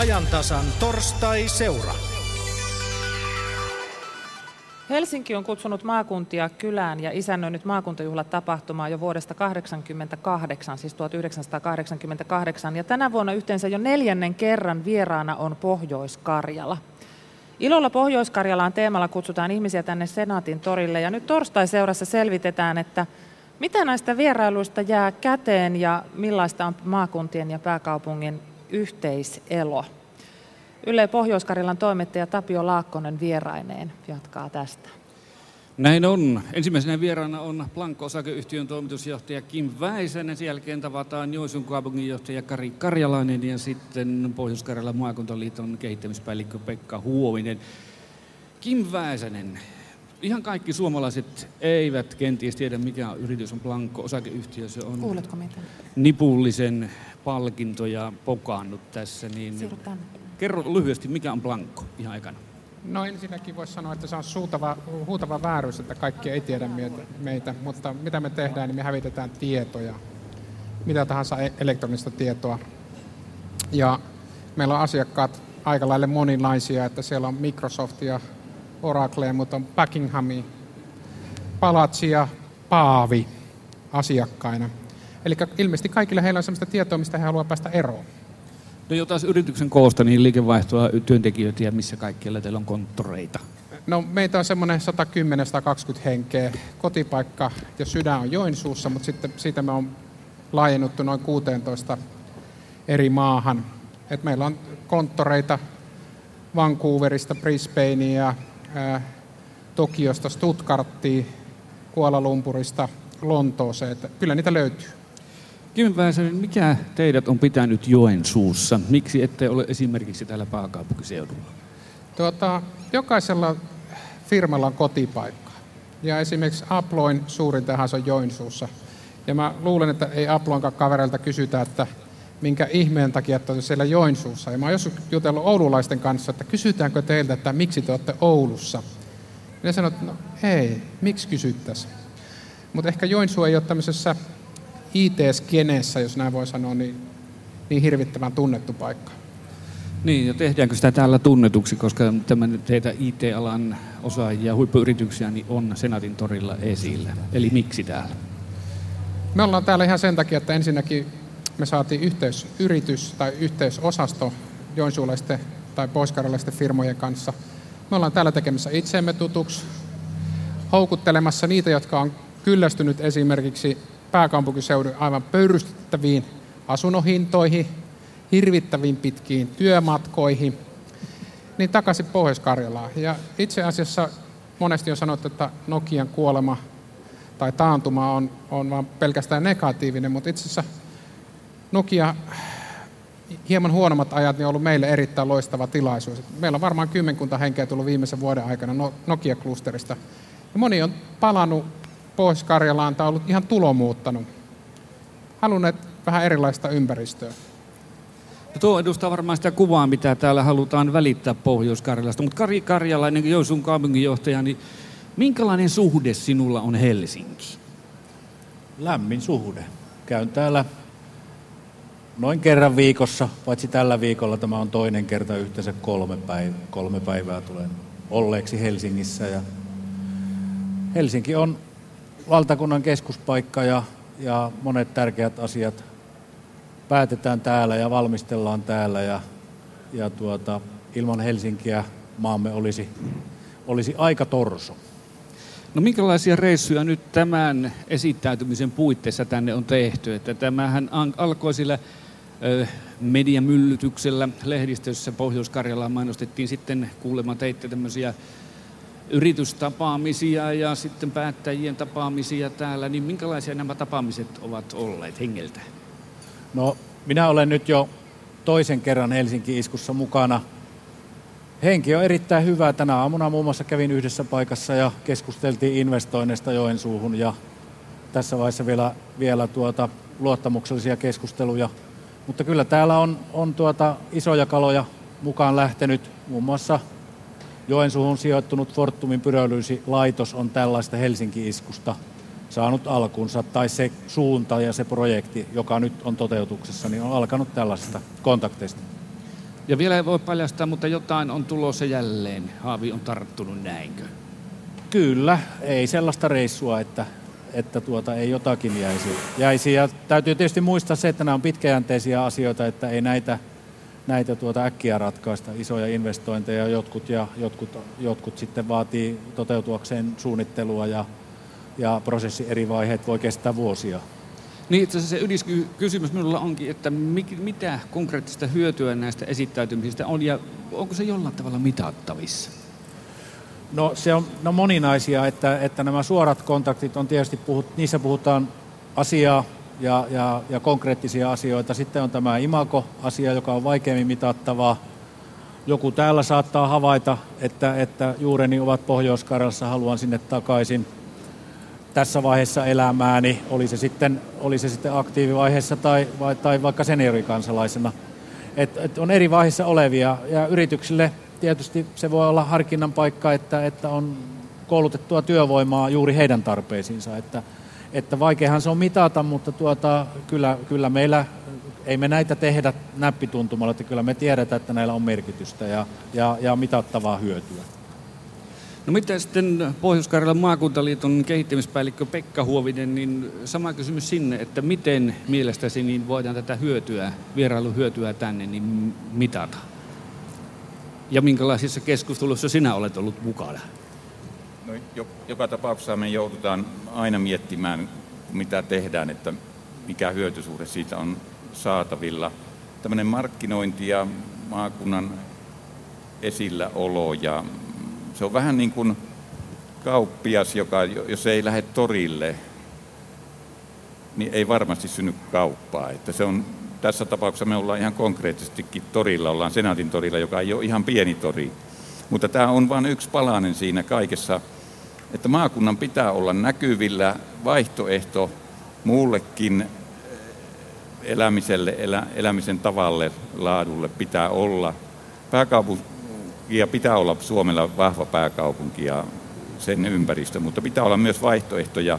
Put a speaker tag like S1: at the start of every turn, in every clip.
S1: ajantasan torstai-seura.
S2: Helsinki on kutsunut maakuntia kylään ja isännöinyt maakuntajuhlat tapahtumaa jo vuodesta 1988, siis 1988. Ja tänä vuonna yhteensä jo neljännen kerran vieraana on Pohjois-Karjala. Ilolla Pohjois-Karjalaan teemalla kutsutaan ihmisiä tänne Senaatin torille ja nyt torstai-seurassa selvitetään, että mitä näistä vierailuista jää käteen ja millaista on maakuntien ja pääkaupungin yhteiselo. Yle Pohjois-Karjalan toimittaja Tapio Laakkonen vieraineen jatkaa tästä.
S3: Näin on. Ensimmäisenä vieraana on Planko osakeyhtiön toimitusjohtaja Kim Väisänen. Sen jälkeen tavataan Joisun kaupunginjohtaja Kari Karjalainen ja sitten Pohjois-Karjalan maakuntaliiton kehittämispäällikkö Pekka Huovinen. Kim Väisänen, ihan kaikki suomalaiset eivät kenties tiedä, mikä yritys on Planko osakeyhtiö. Se on
S2: Kuuletko miten?
S3: nipullisen palkintoja pokaannut tässä. Niin
S2: Siirry tänne.
S3: kerro lyhyesti, mikä on Planko ihan aikana.
S4: No ensinnäkin voisi sanoa, että se on suutava, huutava vääryys, että kaikki ei tiedä meitä, meitä, mutta mitä me tehdään, niin me hävitetään tietoja, mitä tahansa e- elektronista tietoa. Ja meillä on asiakkaat aika lailla moninaisia, että siellä on Microsoftia, Oraclea, mutta on Buckinghamia, Palatsi ja Paavi asiakkaina. Eli ilmeisesti kaikilla heillä on sellaista tietoa, mistä he haluavat päästä eroon.
S3: No jo taas yrityksen koosta, niin liikevaihtoa, työntekijöitä ja missä kaikkialla teillä on konttoreita.
S4: No meitä on semmoinen 110-120 henkeä. Kotipaikka ja sydän on Joensuussa, mutta sitten siitä me on laajennuttu noin 16 eri maahan. Et meillä on konttoreita Vancouverista, Brisbanea, ää, Tokiosta, Stuttgarttiin, Kuala Lumpurista, Lontooseen. Kyllä niitä löytyy.
S3: Kim Väisänen, mikä teidät on pitänyt Joensuussa? Miksi ette ole esimerkiksi täällä pääkaupunkiseudulla?
S4: Tuota, jokaisella firmalla on kotipaikka. Ja esimerkiksi Aploin suurin tehas on Joensuussa. Ja mä luulen, että ei Aploinkaan kavereilta kysytä, että minkä ihmeen takia että olette siellä Joensuussa. Ja mä oon joskus jutellut oululaisten kanssa, että kysytäänkö teiltä, että miksi te olette Oulussa. Ja ne sanoo, että no ei, miksi kysyttäisiin. Mutta ehkä Joensuu ei ole tämmöisessä IT-skeneessä, jos näin voi sanoa, niin, niin hirvittävän tunnettu paikka.
S3: Niin, ja tehdäänkö sitä täällä tunnetuksi, koska tämän teitä IT-alan osaajia, huippuyrityksiä, niin on Senaatin torilla esillä. Eli miksi täällä?
S4: Me ollaan täällä ihan sen takia, että ensinnäkin me saatiin yhteysyritys tai yhteysosasto joensuulaisten tai poiskarjalaisten firmojen kanssa. Me ollaan täällä tekemässä itseemme tutuksi, houkuttelemassa niitä, jotka on kyllästynyt esimerkiksi pääkaupunkiseudun aivan pöyrystyttäviin asunnohintoihin, hirvittäviin pitkiin työmatkoihin, niin takaisin Pohjois-Karjalaan. Ja itse asiassa monesti on sanottu, että Nokian kuolema tai taantuma on, on vaan pelkästään negatiivinen, mutta itse asiassa Nokia hieman huonommat ajat niin on ollut meille erittäin loistava tilaisuus. Meillä on varmaan kymmenkunta henkeä tullut viimeisen vuoden aikana No- Nokia-klusterista. Ja moni on palannut Pohjois-Karjalaan tai ollut ihan tulomuuttanut. Halunneet vähän erilaista ympäristöä.
S3: No tuo edustaa varmaan sitä kuvaa, mitä täällä halutaan välittää Pohjois-Karjalasta. Mutta Kari Karjalainen, Joensuun kaupunginjohtaja, niin minkälainen suhde sinulla on Helsinki?
S5: Lämmin suhde. Käyn täällä noin kerran viikossa, paitsi tällä viikolla tämä on toinen kerta yhteensä kolme, päivää, kolme päivää tulen olleeksi Helsingissä. Ja Helsinki on valtakunnan keskuspaikka ja, ja monet tärkeät asiat päätetään täällä ja valmistellaan täällä ja, ja tuota, ilman Helsinkiä maamme olisi, olisi aika torso.
S3: No minkälaisia reissuja nyt tämän esittäytymisen puitteissa tänne on tehty? Että tämähän alkoi sillä ö, mediamyllytyksellä lehdistössä Pohjois-Karjalaan mainostettiin sitten kuulemma teitte tämmöisiä yritystapaamisia ja sitten päättäjien tapaamisia täällä, niin minkälaisia nämä tapaamiset ovat olleet hengeltä?
S5: No, minä olen nyt jo toisen kerran Helsinki-iskussa mukana. Henki on erittäin hyvä. Tänä aamuna muun muassa kävin yhdessä paikassa ja keskusteltiin investoinneista Joensuuhun ja tässä vaiheessa vielä, vielä tuota, luottamuksellisia keskusteluja. Mutta kyllä täällä on, on tuota isoja kaloja mukaan lähtenyt. Muun muassa Joensuuhun sijoittunut Fortumin pyrölyysilaitos on tällaista Helsinki-iskusta saanut alkunsa, tai se suunta ja se projekti, joka nyt on toteutuksessa, niin on alkanut tällaisista kontakteista.
S3: Ja vielä ei voi paljastaa, mutta jotain on tulossa jälleen. Haavi on tarttunut, näinkö?
S5: Kyllä, ei sellaista reissua, että, että tuota, ei jotakin jäisi. jäisi. Ja täytyy tietysti muistaa se, että nämä on pitkäjänteisiä asioita, että ei näitä, näitä tuota äkkiä ratkaista. Isoja investointeja jotkut, ja jotkut, jotkut sitten vaatii toteutuakseen suunnittelua ja, ja prosessi eri vaiheet voi kestää vuosia.
S3: Niin itse asiassa se ydinkysymys minulla onkin, että mitä konkreettista hyötyä näistä esittäytymisistä on ja onko se jollain tavalla mitattavissa?
S5: No se on no moninaisia, että, että nämä suorat kontaktit on tietysti, puhut, niissä puhutaan asiaa ja, ja, ja konkreettisia asioita. Sitten on tämä imako-asia, joka on vaikeammin mitattavaa. Joku täällä saattaa havaita, että, että juureni ovat pohjois haluan sinne takaisin tässä vaiheessa elämääni, oli se sitten, oli se sitten aktiivivaiheessa tai, vai, tai vaikka seniorikansalaisena. Et, et on eri vaiheissa olevia ja yrityksille tietysti se voi olla harkinnan paikka, että, että on koulutettua työvoimaa juuri heidän tarpeisiinsa. Että, että vaikeahan se on mitata, mutta tuota, kyllä, kyllä meillä ei me näitä tehdä näppituntumalla, että kyllä me tiedetään, että näillä on merkitystä ja, ja, ja mitattavaa hyötyä.
S3: No miten sitten Pohjois-Karjalan maakuntaliiton kehittämispäällikkö Pekka Huovinen, niin sama kysymys sinne, että miten mielestäsi niin voidaan tätä hyötyä, vierailuhyötyä tänne niin mitata? Ja minkälaisissa keskusteluissa sinä olet ollut mukana?
S6: No, joka tapauksessa me joudutaan aina miettimään, mitä tehdään, että mikä hyötysuhde siitä on saatavilla. Tämmöinen markkinointi ja maakunnan esilläolo ja se on vähän niin kuin kauppias, joka jos ei lähde torille, niin ei varmasti synny kauppaa. Että se on, tässä tapauksessa me ollaan ihan konkreettisestikin torilla, ollaan Senaatin torilla, joka ei ole ihan pieni tori. Mutta tämä on vain yksi palanen siinä kaikessa, että maakunnan pitää olla näkyvillä vaihtoehto muullekin elämiselle, elä, elämisen tavalle, laadulle pitää olla. Pääkaupunki ja pitää olla Suomella vahva pääkaupunki ja sen ympäristö, mutta pitää olla myös vaihtoehtoja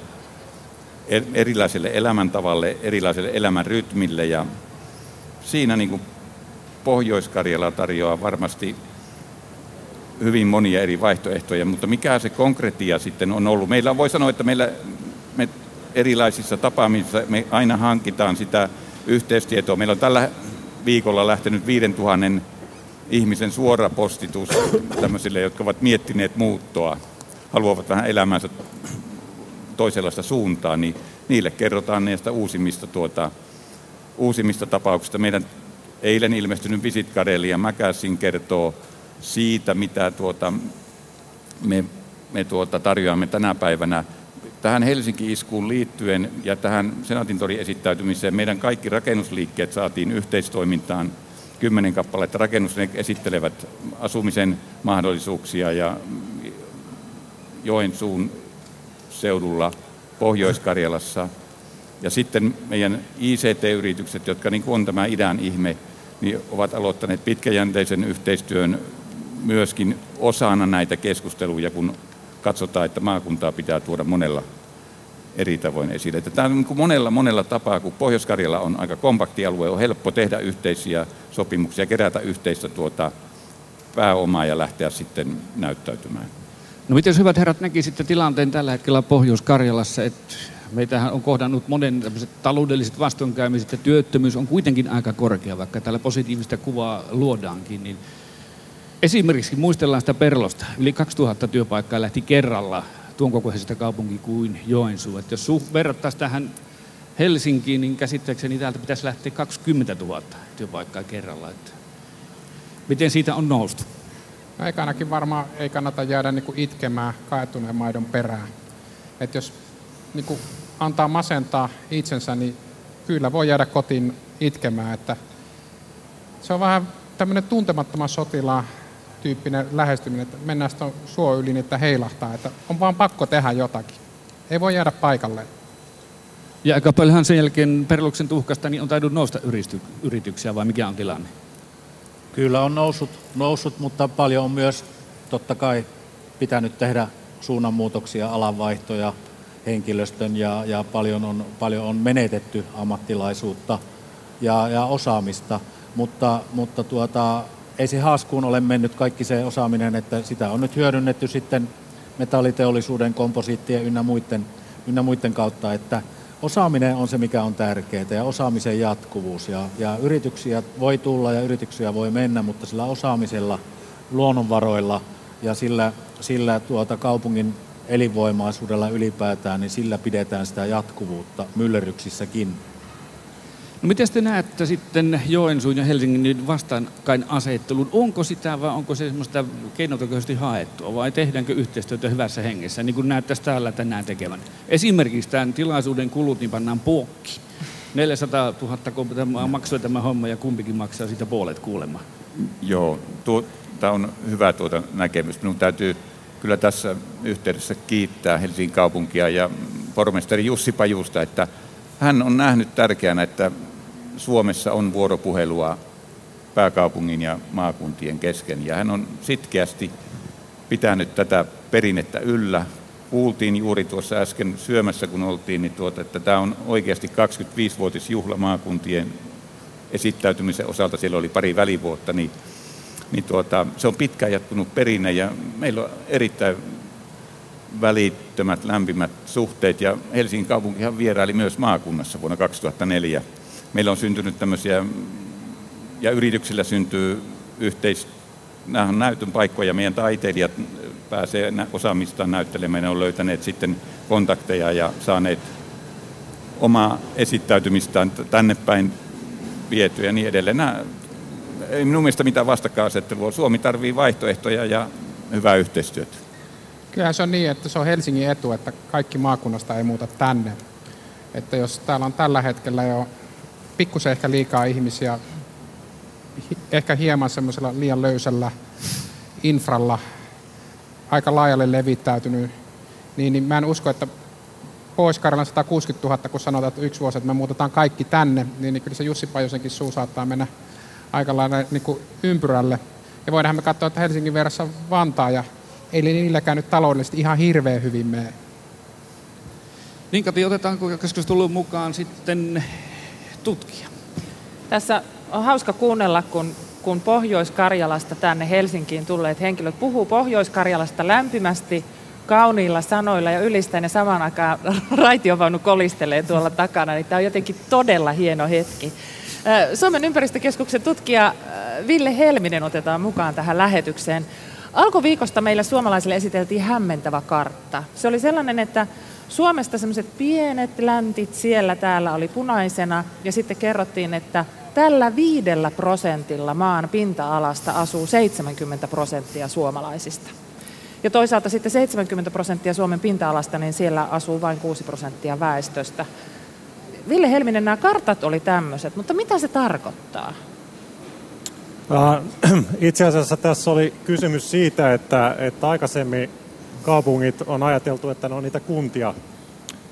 S6: e- erilaiselle elämäntavalle, erilaiselle elämän rytmille ja siinä niin kuin Pohjois-Karjala tarjoaa varmasti hyvin monia eri vaihtoehtoja, mutta mikä se konkretia sitten on ollut? Meillä voi sanoa, että meillä me erilaisissa tapaamisissa me aina hankitaan sitä yhteystietoa. Meillä on tällä viikolla lähtenyt 5000 ihmisen suora postitus tämmöisille, jotka ovat miettineet muuttoa, haluavat vähän elämänsä toisenlaista suuntaa, niin niille kerrotaan näistä uusimmista, tuota, uusimmista tapauksista. Meidän eilen ilmestynyt Visit ja Mäkäsin kertoo siitä, mitä tuota, me, me tuota, tarjoamme tänä päivänä tähän Helsinki-iskuun liittyen ja tähän Senaatintorin esittäytymiseen meidän kaikki rakennusliikkeet saatiin yhteistoimintaan kymmenen kappaletta rakennus, ne esittelevät asumisen mahdollisuuksia ja Joensuun seudulla Pohjois-Karjalassa. Ja sitten meidän ICT-yritykset, jotka niin on tämä idän ihme, niin ovat aloittaneet pitkäjänteisen yhteistyön myöskin osana näitä keskusteluja, kun katsotaan, että maakuntaa pitää tuoda monella eri tavoin esille. Että tämä on niin kuin monella, monella tapaa, kun pohjois on aika kompakti alue, on helppo tehdä yhteisiä sopimuksia, kerätä yhteistä tuota pääomaa ja lähteä sitten näyttäytymään.
S3: No miten hyvät herrat näkisitte tilanteen tällä hetkellä Pohjois-Karjalassa, että meitähän on kohdannut monen taloudelliset vastoinkäymiset ja työttömyys on kuitenkin aika korkea, vaikka täällä positiivista kuvaa luodaankin, niin Esimerkiksi muistellaan sitä Perlosta. Yli 2000 työpaikkaa lähti kerralla tuon kokoisesta kaupunki kuin Joensuu. Että jos verrattaisiin tähän Helsinkiin, niin käsittääkseni täältä pitäisi lähteä 20 000 työpaikkaa kerralla. Että miten siitä on noustu?
S4: No ainakin varmaan ei kannata jäädä niin itkemään kaetuneen maidon perään. Että jos niin kuin antaa masentaa itsensä, niin kyllä voi jäädä kotiin itkemään. Että se on vähän tämmöinen tuntemattoman sotilaan tyyppinen lähestyminen, että mennään tuon suo yli, niin että heilahtaa, että on vaan pakko tehdä jotakin. Ei voi jäädä paikalle.
S3: Ja aika paljonhan sen jälkeen Perluksen tuhkasta niin on taidut nousta yrityksiä, vai mikä on tilanne?
S5: Kyllä on noussut, noussut, mutta paljon on myös totta kai pitänyt tehdä suunnanmuutoksia, alanvaihtoja, henkilöstön ja, ja paljon, on, paljon on menetetty ammattilaisuutta ja, ja osaamista, mutta, mutta tuota, ei se haaskuun ole mennyt kaikki se osaaminen, että sitä on nyt hyödynnetty sitten metalliteollisuuden, komposiittien ynnä muiden, ynnä muiden kautta, että osaaminen on se, mikä on tärkeää ja osaamisen jatkuvuus. Ja, ja yrityksiä voi tulla ja yrityksiä voi mennä, mutta sillä osaamisella, luonnonvaroilla ja sillä, sillä tuota kaupungin elinvoimaisuudella ylipäätään, niin sillä pidetään sitä jatkuvuutta myllerryksissäkin.
S3: No miten te näette sitten Joensuun ja Helsingin vastaankain asettelun? Onko sitä vai onko se semmoista keinotekoisesti haettua vai tehdäänkö yhteistyötä hyvässä hengessä, niin kuin näyttäisi täällä tänään tekevän? Esimerkiksi tämän tilaisuuden kulut niin pannaan puokki. 400 000 kun tämä maksoi tämä homma ja kumpikin maksaa sitä puolet kuulemma.
S6: Joo, tämä on hyvä tuota näkemys. Minun täytyy kyllä tässä yhteydessä kiittää Helsingin kaupunkia ja pormestari Jussi Pajusta, että hän on nähnyt tärkeänä, että Suomessa on vuoropuhelua pääkaupungin ja maakuntien kesken. Ja hän on sitkeästi pitänyt tätä perinnettä yllä. Kuultiin juuri tuossa äsken syömässä, kun oltiin, niin tuota, että tämä on oikeasti 25-vuotisjuhla maakuntien esittäytymisen osalta. Siellä oli pari välivuotta, niin, niin tuota, se on pitkään jatkunut perinne ja meillä on erittäin välittömät, lämpimät suhteet. Ja Helsingin kaupunkihan vieraili myös maakunnassa vuonna 2004 meillä on syntynyt tämmöisiä, ja yrityksillä syntyy yhteis, nämä on näytön paikkoja, meidän taiteilijat pääsee osaamistaan näyttelemään, on löytäneet sitten kontakteja ja saaneet omaa esittäytymistään tänne päin vietyä ja niin edelleen. Nämä, ei minun mielestä mitään vastakkainasettelua. Suomi tarvii vaihtoehtoja ja hyvää yhteistyötä.
S4: Kyllähän se on niin, että se on Helsingin etu, että kaikki maakunnasta ei muuta tänne. Että jos täällä on tällä hetkellä jo pikkusen ehkä liikaa ihmisiä, ehkä hieman semmoisella liian löysällä infralla, aika laajalle levittäytynyt, niin, niin mä en usko, että pohjois 160 000, kun sanotaan, että yksi vuosi, että me muutetaan kaikki tänne, niin, niin kyllä se Jussi Pajosenkin suu saattaa mennä aika lailla niin kuin ympyrälle. Ja voidaan me katsoa, että Helsingin verrassa Vantaa, ja ei niilläkään nyt taloudellisesti ihan hirveän hyvin mene.
S3: Niin Kati, otetaanko keskustelun mukaan sitten tutkija.
S2: Tässä on hauska kuunnella, kun, kun Pohjois-Karjalasta tänne Helsinkiin tulleet henkilöt puhuu Pohjois-Karjalasta lämpimästi, kauniilla sanoilla ja ylistäen ja samaan aikaan raitiovaunu kolistelee tuolla takana, niin tämä on jotenkin todella hieno hetki. Suomen ympäristökeskuksen tutkija Ville Helminen otetaan mukaan tähän lähetykseen. Alkuviikosta meille suomalaisille esiteltiin hämmentävä kartta. Se oli sellainen, että Suomesta semmoiset pienet läntit siellä täällä oli punaisena ja sitten kerrottiin, että tällä viidellä prosentilla maan pinta-alasta asuu 70 prosenttia suomalaisista. Ja toisaalta sitten 70 prosenttia Suomen pinta-alasta, niin siellä asuu vain 6 prosenttia väestöstä. Ville Helminen, nämä kartat oli tämmöiset, mutta mitä se tarkoittaa?
S7: Itse asiassa tässä oli kysymys siitä, että, että aikaisemmin kaupungit on ajateltu, että ne on niitä kuntia.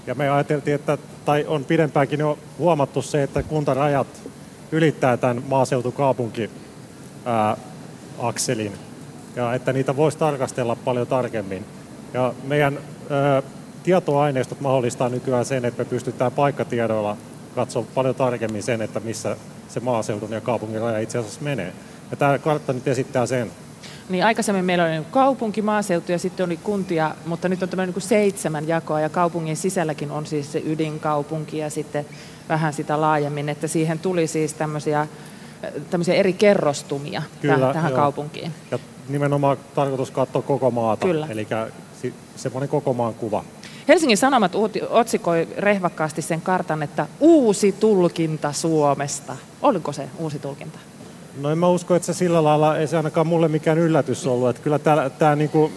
S7: Ja me ajateltiin, että, tai on pidempäänkin jo huomattu se, että kuntarajat ylittää tämän maaseutukaupunki akselin ja että niitä voisi tarkastella paljon tarkemmin. Ja meidän ää, tietoaineistot mahdollistaa nykyään sen, että me pystytään paikkatiedoilla katsoa paljon tarkemmin sen, että missä se maaseudun ja kaupungin raja itse asiassa menee. Ja tämä kartta nyt esittää sen.
S2: Niin aikaisemmin meillä oli kaupunki, maaseutu ja sitten oli kuntia, mutta nyt on tämmöinen niin seitsemän jakoa ja kaupungin sisälläkin on siis se ydinkaupunki ja sitten vähän sitä laajemmin, että siihen tuli siis tämmöisiä, tämmöisiä eri kerrostumia Kyllä, tähän joo. kaupunkiin.
S7: Ja nimenomaan tarkoitus katsoa koko maata, Kyllä. eli semmoinen koko maan kuva.
S2: Helsingin Sanomat otsikoi rehvakkaasti sen kartan, että uusi tulkinta Suomesta. Oliko se uusi tulkinta?
S7: No en mä usko, että se sillä lailla, ei se ainakaan mulle mikään yllätys ollut. Että kyllä tämä, niin kuin,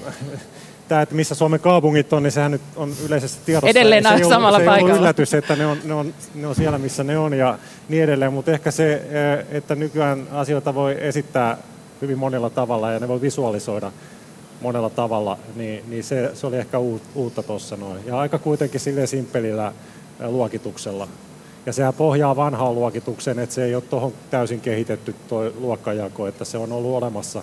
S7: tämä, että missä Suomen kaupungit on, niin sehän nyt on yleisesti tiedossa.
S2: Edelleen se samalla
S7: se
S2: paikalla.
S7: Se yllätys, että ne on, ne, on, ne on siellä, missä ne on ja niin edelleen. Mutta ehkä se, eh, että nykyään asioita voi esittää hyvin monella tavalla ja ne voi visualisoida monella tavalla, niin, niin se, se oli ehkä uutta tuossa noin. Ja aika kuitenkin sille simppelillä eh, luokituksella. Ja sehän pohjaa vanhaan luokitukseen, että se ei ole tuohon täysin kehitetty tuo luokkajako, että se on ollut olemassa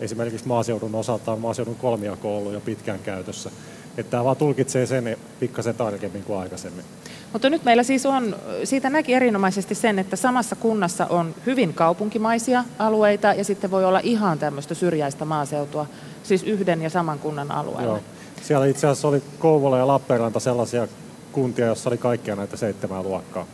S7: esimerkiksi maaseudun osalta on maaseudun kolmijako ollut jo pitkään käytössä. Että tämä vaan tulkitsee sen pikkasen tarkemmin kuin aikaisemmin.
S2: Mutta nyt meillä siis on, siitä näki erinomaisesti sen, että samassa kunnassa on hyvin kaupunkimaisia alueita ja sitten voi olla ihan tämmöistä syrjäistä maaseutua, siis yhden ja saman kunnan alueella. Joo.
S7: Siellä itse asiassa oli Kouvola ja Lappeenranta sellaisia kuntia, joissa oli kaikkia näitä seitsemää luokkaa.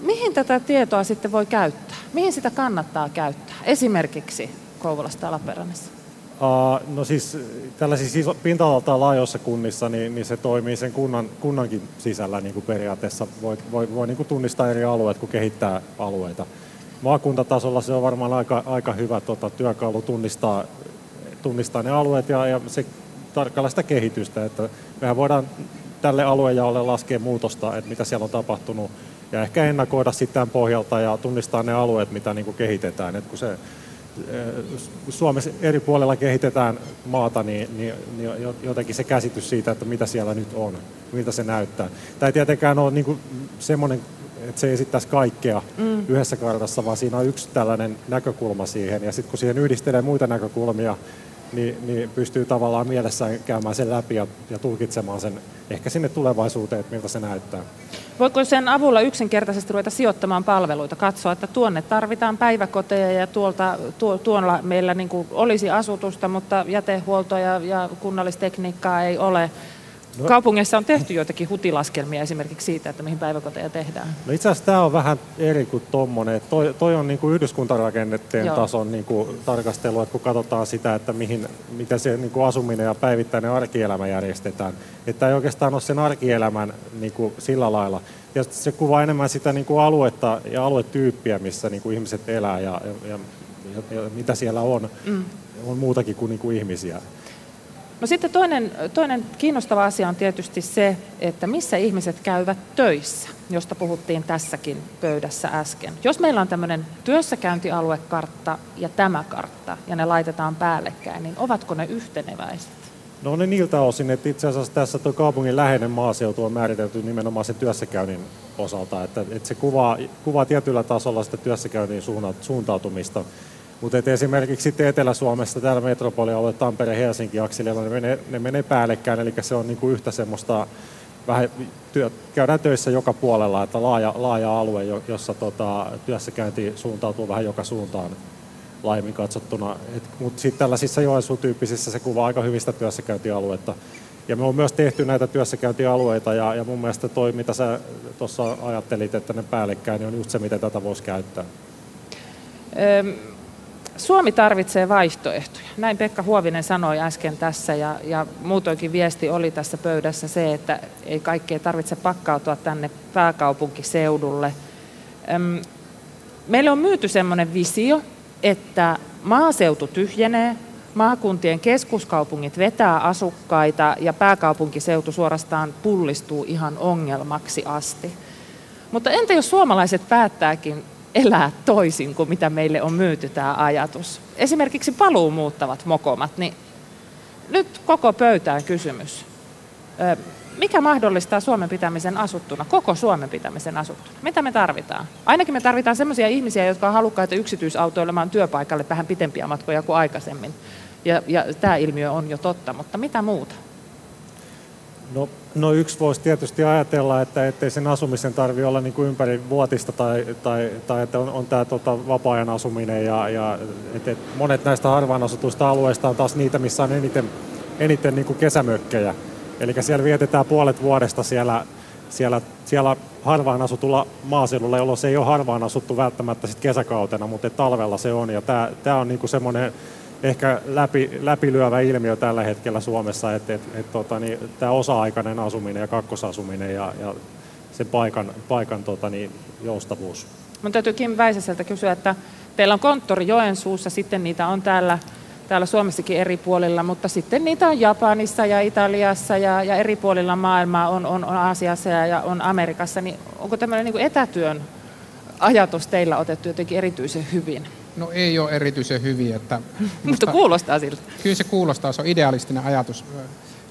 S2: Mihin tätä tietoa sitten voi käyttää? Mihin sitä kannattaa käyttää? Esimerkiksi Kouvolasta Lappeenrannassa.
S7: Uh, no siis tällaisissa iso, pinta-alaltaan laajoissa kunnissa, niin, niin se toimii sen kunnan, kunnankin sisällä niin kuin periaatteessa. Voi, voi, voi niin kuin tunnistaa eri alueet, kun kehittää alueita. Maakuntatasolla se on varmaan aika, aika hyvä tota, työkalu tunnistaa, tunnistaa ne alueet ja, ja se tarkkailla sitä kehitystä. Että mehän voidaan tälle aluejaolle laskea muutosta, että mitä siellä on tapahtunut ja ehkä ennakoida sitten pohjalta ja tunnistaa ne alueet, mitä niin kuin kehitetään. Et kun se Suomessa eri puolella kehitetään maata, niin, niin, niin jotenkin se käsitys siitä, että mitä siellä nyt on, miltä se näyttää. Tämä ei tietenkään ole niin semmoinen, että se esittäisi kaikkea mm. yhdessä kartassa, vaan siinä on yksi tällainen näkökulma siihen. Ja sitten kun siihen yhdistelee muita näkökulmia, niin, niin pystyy tavallaan mielessään käymään sen läpi ja, ja tulkitsemaan sen ehkä sinne tulevaisuuteen, että miltä se näyttää.
S2: Voiko sen avulla yksinkertaisesti ruveta sijoittamaan palveluita, katsoa, että tuonne tarvitaan päiväkoteja ja tuolta, tuo, tuolla meillä niin olisi asutusta, mutta jätehuoltoa ja, ja kunnallistekniikkaa ei ole. No, Kaupungeissa on tehty joitakin hutilaskelmia esimerkiksi siitä, että mihin päiväkoteja tehdään.
S7: No itse asiassa tämä on vähän eri kuin tuommoinen. Toi, toi on niin kuin yhdyskuntarakennetteen Joo. tason niin kuin tarkastelu, että kun katsotaan sitä, että mihin, miten se niin kuin asuminen ja päivittäinen arkielämä järjestetään. Että ei oikeastaan ole sen arkielämän niin kuin sillä lailla. Ja se kuvaa enemmän sitä niin kuin aluetta ja aluetyyppiä, missä niin kuin ihmiset elää ja, ja, ja, ja mitä siellä on. Mm. On muutakin kuin, niin kuin ihmisiä.
S2: No sitten toinen, toinen kiinnostava asia on tietysti se, että missä ihmiset käyvät töissä, josta puhuttiin tässäkin pöydässä äsken. Jos meillä on tämmöinen työssäkäyntialuekartta ja tämä kartta, ja ne laitetaan päällekkäin, niin ovatko ne yhteneväiset?
S7: No ne niiltä osin, että itse asiassa tässä tuo kaupungin läheinen maaseutu on määritelty nimenomaan sen työssäkäynnin osalta, että, että se kuvaa, kuvaa tietyllä tasolla sitä työssäkäynnin suuntautumista. Mutta esimerkiksi sitten Etelä-Suomessa, täällä metropolialue Tampere-Helsinki akselilla, ne menee, ne menee päällekkäin, eli se on niinku yhtä semmoista, vähän työ, käydään töissä joka puolella, että laaja, laaja alue, jossa tota, työssäkäynti suuntautuu vähän joka suuntaan laajemmin katsottuna. Mutta sitten tällaisissa Joensuu-tyyppisissä se kuvaa aika hyvistä työssäkäyntialuetta. Ja me on myös tehty näitä työssäkäyntialueita ja, ja mun mielestä toi, mitä sä tuossa ajattelit, että ne päällekkäin, niin on just se, miten tätä voisi käyttää.
S2: Öm Suomi tarvitsee vaihtoehtoja. Näin Pekka Huovinen sanoi äsken tässä ja, ja muutoinkin viesti oli tässä pöydässä se, että ei kaikkea tarvitse pakkautua tänne pääkaupunkiseudulle. Meille on myyty semmoinen visio, että maaseutu tyhjenee, maakuntien keskuskaupungit vetää asukkaita ja pääkaupunkiseutu suorastaan pullistuu ihan ongelmaksi asti. Mutta entä jos suomalaiset päättääkin elää toisin kuin mitä meille on myyty tämä ajatus. Esimerkiksi paluu muuttavat mokomat, niin nyt koko pöytään kysymys. Mikä mahdollistaa Suomen pitämisen asuttuna, koko Suomen pitämisen asuttuna? Mitä me tarvitaan? Ainakin me tarvitaan sellaisia ihmisiä, jotka on halukkaita yksityisautoilemaan työpaikalle vähän pitempiä matkoja kuin aikaisemmin. Ja, ja tämä ilmiö on jo totta, mutta mitä muuta?
S7: No, no yksi voisi tietysti ajatella, että ettei sen asumisen tarvi olla niin kuin ympäri vuotista tai, tai, tai että on, on tämä tota, vapaa-ajan asuminen ja, ja että et monet näistä harvaan asutuista alueista on taas niitä, missä on eniten, eniten niin kuin kesämökkejä. Eli siellä vietetään puolet vuodesta siellä, siellä, siellä harvaan asutulla maaseudulla, jolloin se ei ole harvaan asuttu välttämättä sit kesäkautena, mutta talvella se on. Ja tämä, tämä on niin kuin semmoinen ehkä läpi, läpilyövä ilmiö tällä hetkellä Suomessa, että et, et, tota, niin, tämä osa-aikainen asuminen ja kakkosasuminen ja, ja sen paikan, paikan tota, niin, joustavuus.
S2: Mun täytyy Kim Väisäseltä kysyä, että teillä on konttori Joensuussa, sitten niitä on täällä, täällä Suomessakin eri puolilla, mutta sitten niitä on Japanissa ja Italiassa ja, ja eri puolilla maailmaa, on, on, on Aasiassa ja, ja on Amerikassa, niin onko tämmöinen niin etätyön ajatus teillä otettu jotenkin erityisen hyvin?
S4: No ei ole erityisen hyvin. Että,
S2: mutta kuulostaa siltä.
S4: Kyllä se kuulostaa, se on idealistinen ajatus.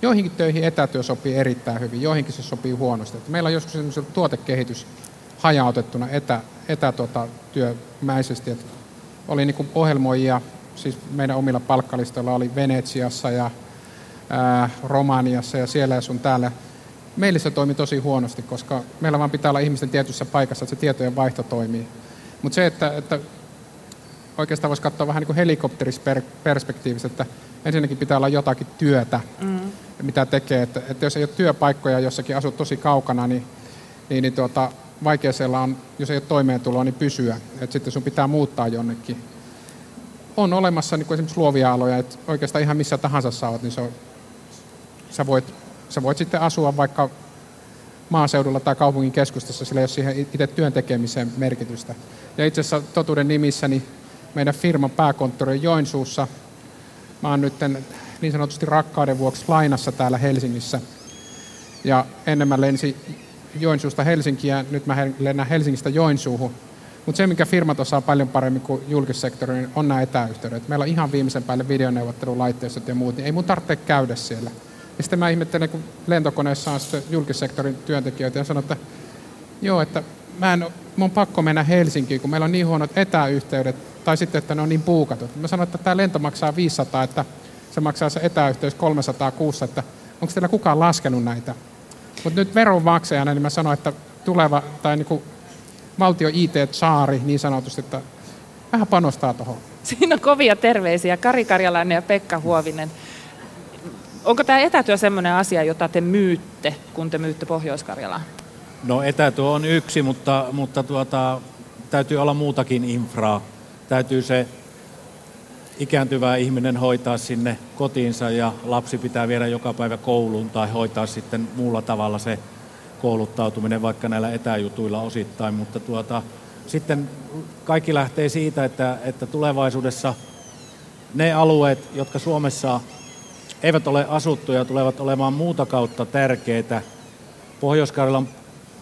S4: Joihinkin töihin etätyö sopii erittäin hyvin, joihinkin se sopii huonosti. Että meillä on joskus semmoisen tuotekehitys hajautettuna etä, etätyömäisesti. Että oli niin ohjelmoijia, siis meidän omilla palkkalistoilla oli Venetsiassa ja ää, Romaniassa ja siellä ja sun täällä. Meillä se toimii tosi huonosti, koska meillä vaan pitää olla ihmisten tietyssä paikassa, että se tietojen vaihto toimii. Mutta se, että, että oikeastaan voisi katsoa vähän niin kuin helikopterisperspektiivistä, että ensinnäkin pitää olla jotakin työtä, mm. mitä tekee. Että, että jos ei ole työpaikkoja jossakin, asut tosi kaukana, niin, niin, niin tuota, vaikea siellä on, jos ei ole toimeentuloa, niin pysyä. Että sitten sun pitää muuttaa jonnekin. On olemassa niin kuin esimerkiksi luovia aloja, että oikeastaan ihan missä tahansa sä oot, niin se on, sä, voit, sä voit sitten asua vaikka maaseudulla tai kaupungin keskustassa, sillä ei ole siihen itse työn tekemiseen merkitystä. Ja itse asiassa totuuden nimissä niin meidän firman pääkonttori on Joensuussa. Mä oon nyt niin sanotusti rakkauden vuoksi lainassa täällä Helsingissä. Ja ennen mä lensin Joensuusta Helsinkiä, nyt mä lennän Helsingistä Joensuuhun. Mutta se, mikä firmat osaa paljon paremmin kuin julkissektori, niin on nämä etäyhteydet. Meillä on ihan viimeisen päälle videoneuvottelulaitteistot ja muut, niin ei mun tarvitse käydä siellä. Ja sitten mä ihmettelen, kun lentokoneessa on sitten julkissektorin työntekijöitä ja sanon, että joo, että mä en, mun pakko mennä Helsinkiin, kun meillä on niin huonot etäyhteydet, tai sitten, että ne on niin puukatut. Mä sanon, että tämä lento maksaa 500, että se maksaa se etäyhteys 300 kuussa, että onko teillä kukaan laskenut näitä? Mutta nyt veronmaksajana niin mä sanoin, että tuleva, tai niin kuin valtio IT-saari niin sanotusti, että vähän panostaa tuohon.
S2: Siinä on kovia terveisiä. Kari Karjalainen ja Pekka Huovinen. Onko tämä etätyö sellainen asia, jota te myytte, kun te myytte Pohjois-Karjalaan?
S5: No etätyö on yksi, mutta, mutta tuota, täytyy olla muutakin infraa. Täytyy se ikääntyvä ihminen hoitaa sinne kotiinsa ja lapsi pitää viedä joka päivä kouluun tai hoitaa sitten muulla tavalla se kouluttautuminen vaikka näillä etäjutuilla osittain, mutta tuota, sitten kaikki lähtee siitä, että, että tulevaisuudessa ne alueet, jotka Suomessa eivät ole asuttuja, tulevat olemaan muuta kautta tärkeitä. Pohjois-Karjalan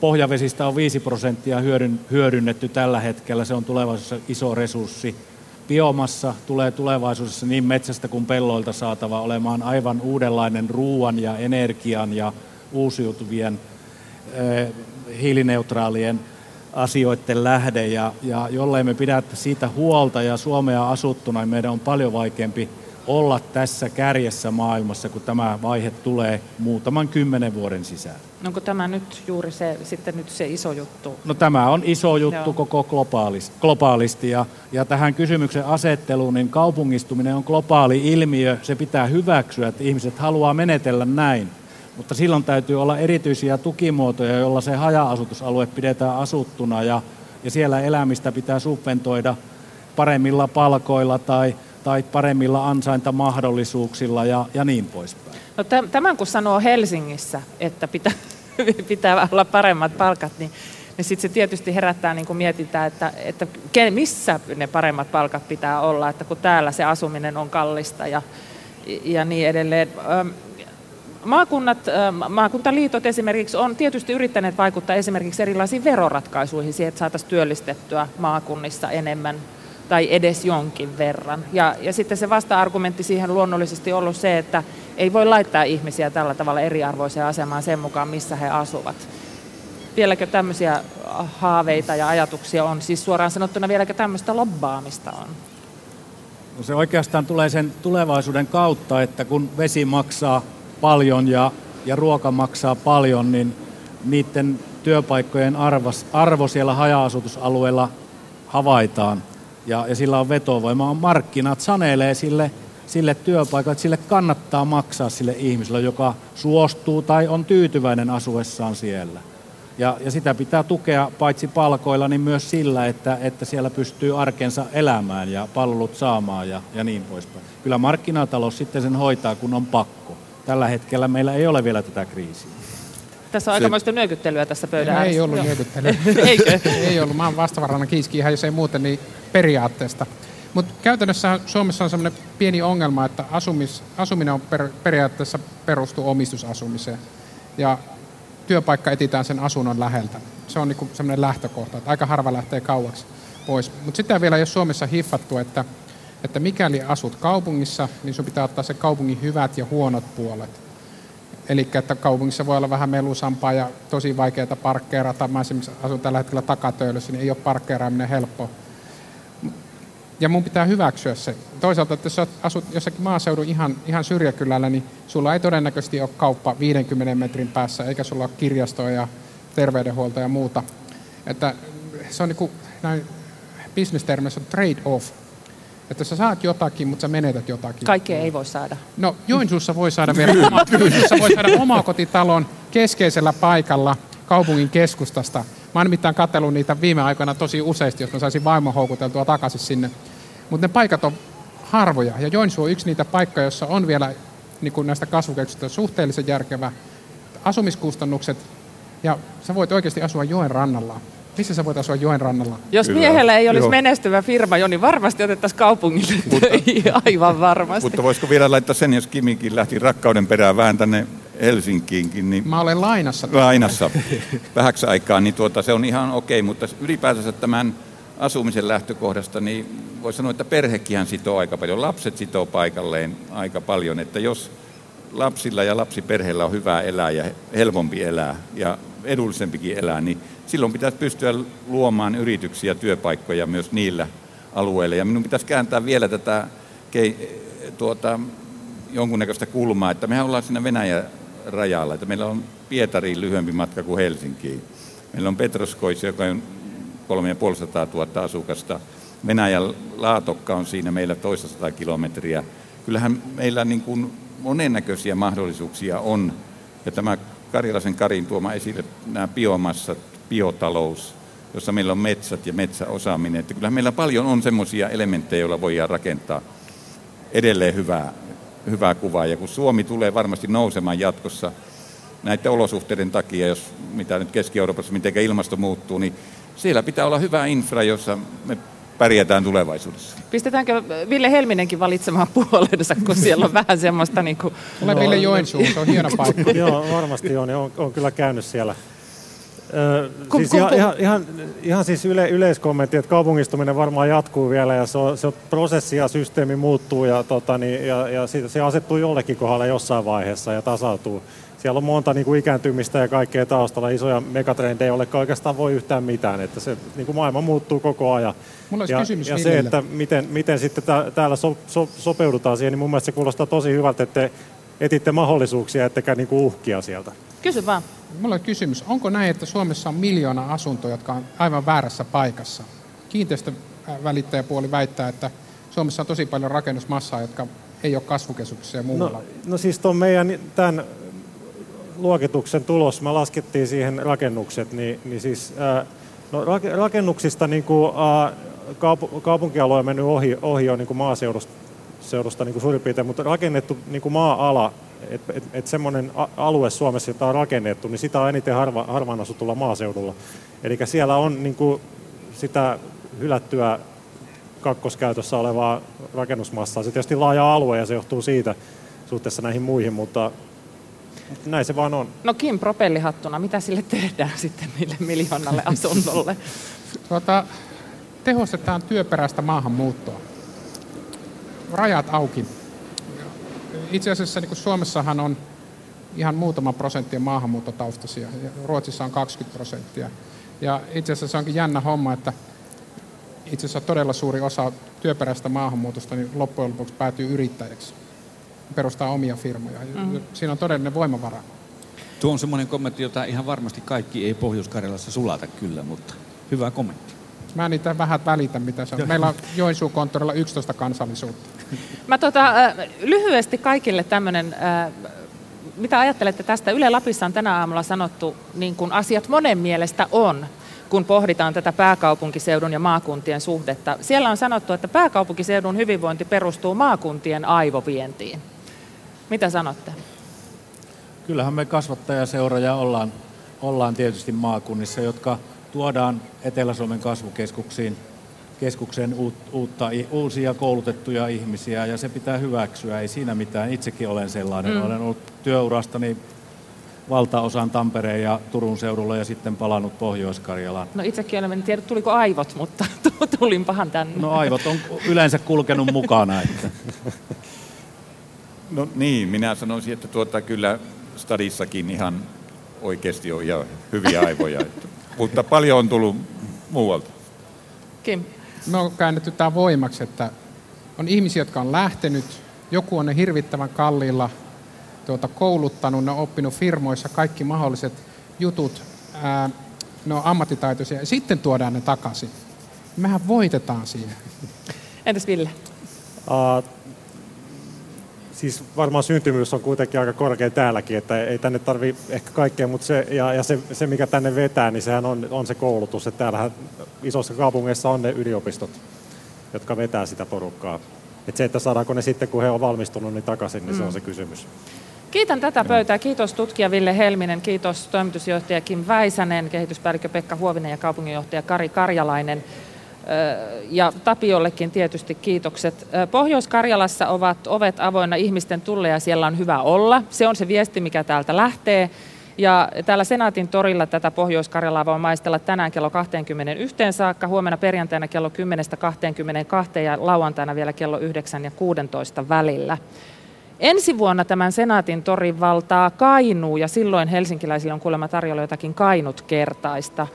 S5: pohjavesistä on 5 prosenttia hyödynnetty tällä hetkellä, se on tulevaisuudessa iso resurssi biomassa tulee tulevaisuudessa niin metsästä kuin pelloilta saatava olemaan aivan uudenlainen ruoan ja energian ja uusiutuvien eh, hiilineutraalien asioiden lähde. Ja, ja jollei me pidä siitä huolta ja Suomea asuttuna, niin meidän on paljon vaikeampi olla tässä kärjessä maailmassa, kun tämä vaihe tulee muutaman kymmenen vuoden sisään.
S2: Onko tämä nyt juuri se, sitten nyt se iso juttu?
S5: No tämä on iso juttu Joo. koko globaalisti, globaalisti ja, ja tähän kysymyksen asetteluun, niin kaupungistuminen on globaali ilmiö, se pitää hyväksyä, että ihmiset haluaa menetellä näin. Mutta silloin täytyy olla erityisiä tukimuotoja, joilla se haja-asutusalue pidetään asuttuna ja, ja siellä elämistä pitää subventoida paremmilla palkoilla tai tai paremmilla ansaintamahdollisuuksilla ja, ja niin poispäin.
S2: No tämän kun sanoo Helsingissä, että pitää, pitää olla paremmat palkat, niin, niin sitten se tietysti herättää niin mietintää, että, että missä ne paremmat palkat pitää olla, että kun täällä se asuminen on kallista ja, ja niin edelleen. Maakunnat, maakuntaliitot esimerkiksi on tietysti yrittäneet vaikuttaa esimerkiksi erilaisiin veroratkaisuihin siihen, että saataisiin työllistettyä maakunnissa enemmän tai edes jonkin verran. Ja, ja sitten se vasta-argumentti siihen luonnollisesti ollut se, että ei voi laittaa ihmisiä tällä tavalla eriarvoiseen asemaan sen mukaan, missä he asuvat. Vieläkö tämmöisiä haaveita ja ajatuksia on? Siis suoraan sanottuna vieläkö tämmöistä lobbaamista on?
S5: No se oikeastaan tulee sen tulevaisuuden kautta, että kun vesi maksaa paljon ja, ja ruoka maksaa paljon, niin niiden työpaikkojen arvos, arvo siellä haja-asutusalueella havaitaan ja, ja sillä on vetovoima. Markkinat sanelee sille, sille työpaikalle, että sille kannattaa maksaa sille ihmiselle, joka suostuu tai on tyytyväinen asuessaan siellä. Ja, ja sitä pitää tukea paitsi palkoilla, niin myös sillä, että, että siellä pystyy arkensa elämään ja palvelut saamaan ja, ja niin poispäin. Kyllä markkinatalous sitten sen hoitaa, kun on pakko. Tällä hetkellä meillä ei ole vielä tätä kriisiä.
S2: Tässä on aikamoista nyökyttelyä tässä pöydän
S4: Ei ollut nyökyttelyä.
S2: Eikö?
S4: ei ollut. Mä oon vastavarana kiiski ihan jos ei muuten, niin periaatteesta. Mutta käytännössä Suomessa on sellainen pieni ongelma, että asumis, asuminen on per, periaatteessa perustuu omistusasumiseen. Ja työpaikka etitään sen asunnon läheltä. Se on niinku sellainen lähtökohta, että aika harva lähtee kauaksi pois. Mutta sitten vielä, jos Suomessa hiffattu, että, että mikäli asut kaupungissa, niin sun pitää ottaa se kaupungin hyvät ja huonot puolet. Eli että kaupungissa voi olla vähän melusampaa ja tosi vaikeaa parkkeerata. Mä esimerkiksi asun tällä hetkellä takatöölössä, niin ei ole parkkeeraaminen helppo ja mun pitää hyväksyä se. Toisaalta, että jos asut jossakin maaseudun ihan, ihan syrjäkylällä, niin sulla ei todennäköisesti ole kauppa 50 metrin päässä, eikä sulla ole kirjastoa ja terveydenhuolto ja muuta. Että se on niin kuin, näin bisnestermeissä on trade-off. Että sä saat jotakin, mutta sä menetät jotakin.
S2: Kaikkea ei voi saada.
S4: No Joensuussa voi saada vielä oma, Joensuussa voi saada omakotitalon keskeisellä paikalla kaupungin keskustasta. Mä oon nimittäin katsellut niitä viime aikoina tosi useasti, jos mä saisin vaimon houkuteltua takaisin sinne. Mutta ne paikat on harvoja ja Joensuu on yksi niitä paikkoja, jossa on vielä niin kuin näistä kasvukeskuksista suhteellisen järkevä asumiskustannukset ja sä voit oikeasti asua joen rannalla. Missä sä voit asua joen rannalla?
S2: Jos
S6: Kyllä.
S2: miehellä ei olisi
S6: Joo.
S2: menestyvä firma jo, niin varmasti otettaisiin kaupungille töihin, aivan varmasti.
S6: Mutta voisiko vielä laittaa sen, jos Kimikin lähti rakkauden perään vähän tänne Helsinkiinkin, niin
S4: Mä olen lainassa.
S6: lainassa vähäksi aikaa, niin tuota, se on ihan okei, mutta ylipäätänsä tämän asumisen lähtökohdasta, niin voi sanoa, että perhekihän sitoo aika paljon. Lapset sitoo paikalleen aika paljon, että jos lapsilla ja lapsiperheillä on hyvä elää ja helpompi elää ja edullisempikin elää, niin silloin pitäisi pystyä luomaan yrityksiä ja työpaikkoja myös niillä alueilla. Ja minun pitäisi kääntää vielä tätä tuota, jonkunnäköistä kulmaa, että mehän ollaan siinä Venäjän rajalla, että meillä on Pietariin lyhyempi matka kuin Helsinkiin. Meillä on Petroskois, joka on 3500 000 asukasta. Venäjän Laatokka on siinä meillä toista kilometriä. Kyllähän meillä niin kuin monennäköisiä mahdollisuuksia on. Ja tämä Karjalaisen Karin tuoma esille nämä biomassat, biotalous, jossa meillä on metsät ja metsäosaaminen. Että kyllähän meillä paljon on semmoisia elementtejä, joilla voidaan rakentaa edelleen hyvää, hyvää kuvaa. Ja kun Suomi tulee varmasti nousemaan jatkossa näiden olosuhteiden takia, jos mitä nyt Keski-Euroopassa, miten ilmasto muuttuu, niin siellä pitää olla hyvä infra, jossa me pärjätään tulevaisuudessa.
S2: Pistetäänkö Ville Helminenkin valitsemaan puolensa, kun siellä on vähän semmoista niin kuin...
S4: Ole Ville Joensuu, se on hieno paikka.
S7: Joo, varmasti on. On, on kyllä käynyt siellä. Ö,
S2: Kun-
S7: siis ihan, ihan, ihan, ihan siis yle, yleiskommentti, että kaupungistuminen varmaan jatkuu vielä ja se on, se on prosessi ja systeemi muuttuu ja, tota, niin, ja, ja siitä, se asettuu jollekin kohdalla jossain vaiheessa ja tasautuu. Siellä on monta niin kuin ikääntymistä ja kaikkea taustalla, isoja megatrendejä, joille oikeastaan voi yhtään mitään. Että se, niin kuin maailma muuttuu koko ajan.
S4: Mulla olisi
S7: ja,
S4: kysymys
S7: ja se, että miten, miten sitten tää- täällä so, so, sopeudutaan siihen, niin mun mielestä se kuulostaa tosi hyvältä, että te etitte mahdollisuuksia, ettekä niin kuin uhkia sieltä.
S2: Kysy vaan.
S4: Mulla on kysymys. Onko näin, että Suomessa on miljoona asuntoa, jotka on aivan väärässä paikassa? Kiinteistövälittäjäpuoli väittää, että Suomessa on tosi paljon rakennusmassaa, jotka ei ole kasvukeskuksissa ja muualla.
S7: No, no siis tuon meidän tämän luokituksen tulos, me laskettiin siihen rakennukset, niin, niin siis ää, no, rak- rakennuksista niin kuin, ää, kaup- kaupunkialue on mennyt ohi, ohi jo niin kuin maaseudusta seudusta niin kuin suurin piirtein, mutta rakennettu niin kuin maa-ala, että et, et semmoinen alue Suomessa, jota on rakennettu, niin sitä on eniten harva, harvaan asutulla maaseudulla. Eli siellä on niin kuin, sitä hylättyä kakkoskäytössä olevaa rakennusmassaa. Se tietysti laaja alue ja se johtuu siitä suhteessa näihin muihin, mutta, mutta näin se vaan on.
S2: No Kim propellihattuna, mitä sille tehdään sitten niille miljoonalle asunnolle?
S4: Tuota, tehostetaan työperäistä maahanmuuttoa. Rajat auki. Itse asiassa niin kuin Suomessahan on ihan muutama prosenttia maahanmuuttotaustaisia, ja Ruotsissa on 20 prosenttia. Ja itse asiassa se onkin jännä homma, että itse asiassa todella suuri osa työperäistä maahanmuutosta niin loppujen lopuksi päätyy yrittäjäksi. Perustaa omia firmoja. Mm. Siinä on todellinen voimavara.
S3: Tuo on semmoinen kommentti, jota ihan varmasti kaikki ei Pohjois-Karjalassa sulata kyllä, mutta hyvä kommentti.
S4: Mä niitä vähän välitän, mitä se on. Meillä on Joensuun konttorilla 11 kansallisuutta.
S2: Mä tota, lyhyesti kaikille tämmöinen, mitä ajattelette tästä? Yle Lapissa on tänä aamulla sanottu, niin kuin asiat monen mielestä on, kun pohditaan tätä pääkaupunkiseudun ja maakuntien suhdetta. Siellä on sanottu, että pääkaupunkiseudun hyvinvointi perustuu maakuntien aivovientiin. Mitä sanotte?
S5: Kyllähän me kasvattajaseuroja ollaan, ollaan tietysti maakunnissa, jotka tuodaan Etelä-Suomen kasvukeskuksiin keskukseen uut, uutta, uusia koulutettuja ihmisiä ja se pitää hyväksyä, ei siinä mitään. Itsekin olen sellainen. Mm. Olen ollut työurastani valtaosan Tampereen ja Turun seudulla ja sitten palannut Pohjois-Karjalaan.
S2: No itsekin olen, en tiedä tuliko aivot, mutta tulinpahan tänne.
S5: No aivot on yleensä kulkenut mukana. Että.
S6: No niin, minä sanoisin, että tuota, kyllä stadissakin ihan oikeasti on ihan hyviä aivoja. Että, mutta paljon on tullut muualta.
S2: Kim.
S4: me on käännetty tämä voimaksi, että on ihmisiä, jotka on lähtenyt, joku on ne hirvittävän kalliilla tuota, kouluttanut, ne on oppinut firmoissa kaikki mahdolliset jutut, ää, ne on ammattitaitoisia, ja sitten tuodaan ne takaisin. Mehän voitetaan siihen.
S2: Entäs Ville?
S7: Uh, siis varmaan syntymyys on kuitenkin aika korkea täälläkin, että ei tänne tarvi ehkä kaikkea, mutta se, ja, ja se, se, mikä tänne vetää, niin sehän on, on se koulutus. Että täällähän isossa kaupungeissa on ne yliopistot, jotka vetää sitä porukkaa. Että se, että saadaanko ne sitten, kun he on valmistunut, niin takaisin, niin mm. se on mm. se kysymys.
S2: Kiitän tätä pöytää. Kiitos tutkija Ville Helminen, kiitos toimitusjohtaja Kim Väisänen, kehityspäällikkö Pekka Huovinen ja kaupunginjohtaja Kari Karjalainen. Ja Tapiollekin tietysti kiitokset. Pohjois-Karjalassa ovat ovet avoinna ihmisten tulle ja siellä on hyvä olla. Se on se viesti, mikä täältä lähtee. Ja täällä Senaatin torilla tätä Pohjois-Karjalaa voi maistella tänään kello 21 saakka, huomenna perjantaina kello 10.22 ja lauantaina vielä kello 9 ja 16 välillä. Ensi vuonna tämän Senaatin torin valtaa Kainuu ja silloin helsinkiläisillä on kuulemma tarjolla jotakin kainut kertaista.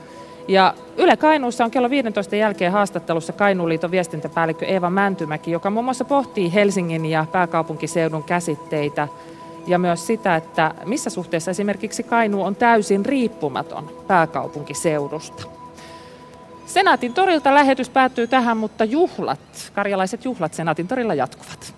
S2: Ja Yle Kainuussa on kello 15 jälkeen haastattelussa Kainuuliiton viestintäpäällikkö Eeva Mäntymäki, joka muun muassa pohtii Helsingin ja pääkaupunkiseudun käsitteitä ja myös sitä, että missä suhteessa esimerkiksi Kainuu on täysin riippumaton pääkaupunkiseudusta. Senaatin torilta lähetys päättyy tähän, mutta juhlat, karjalaiset juhlat Senaatin torilla jatkuvat.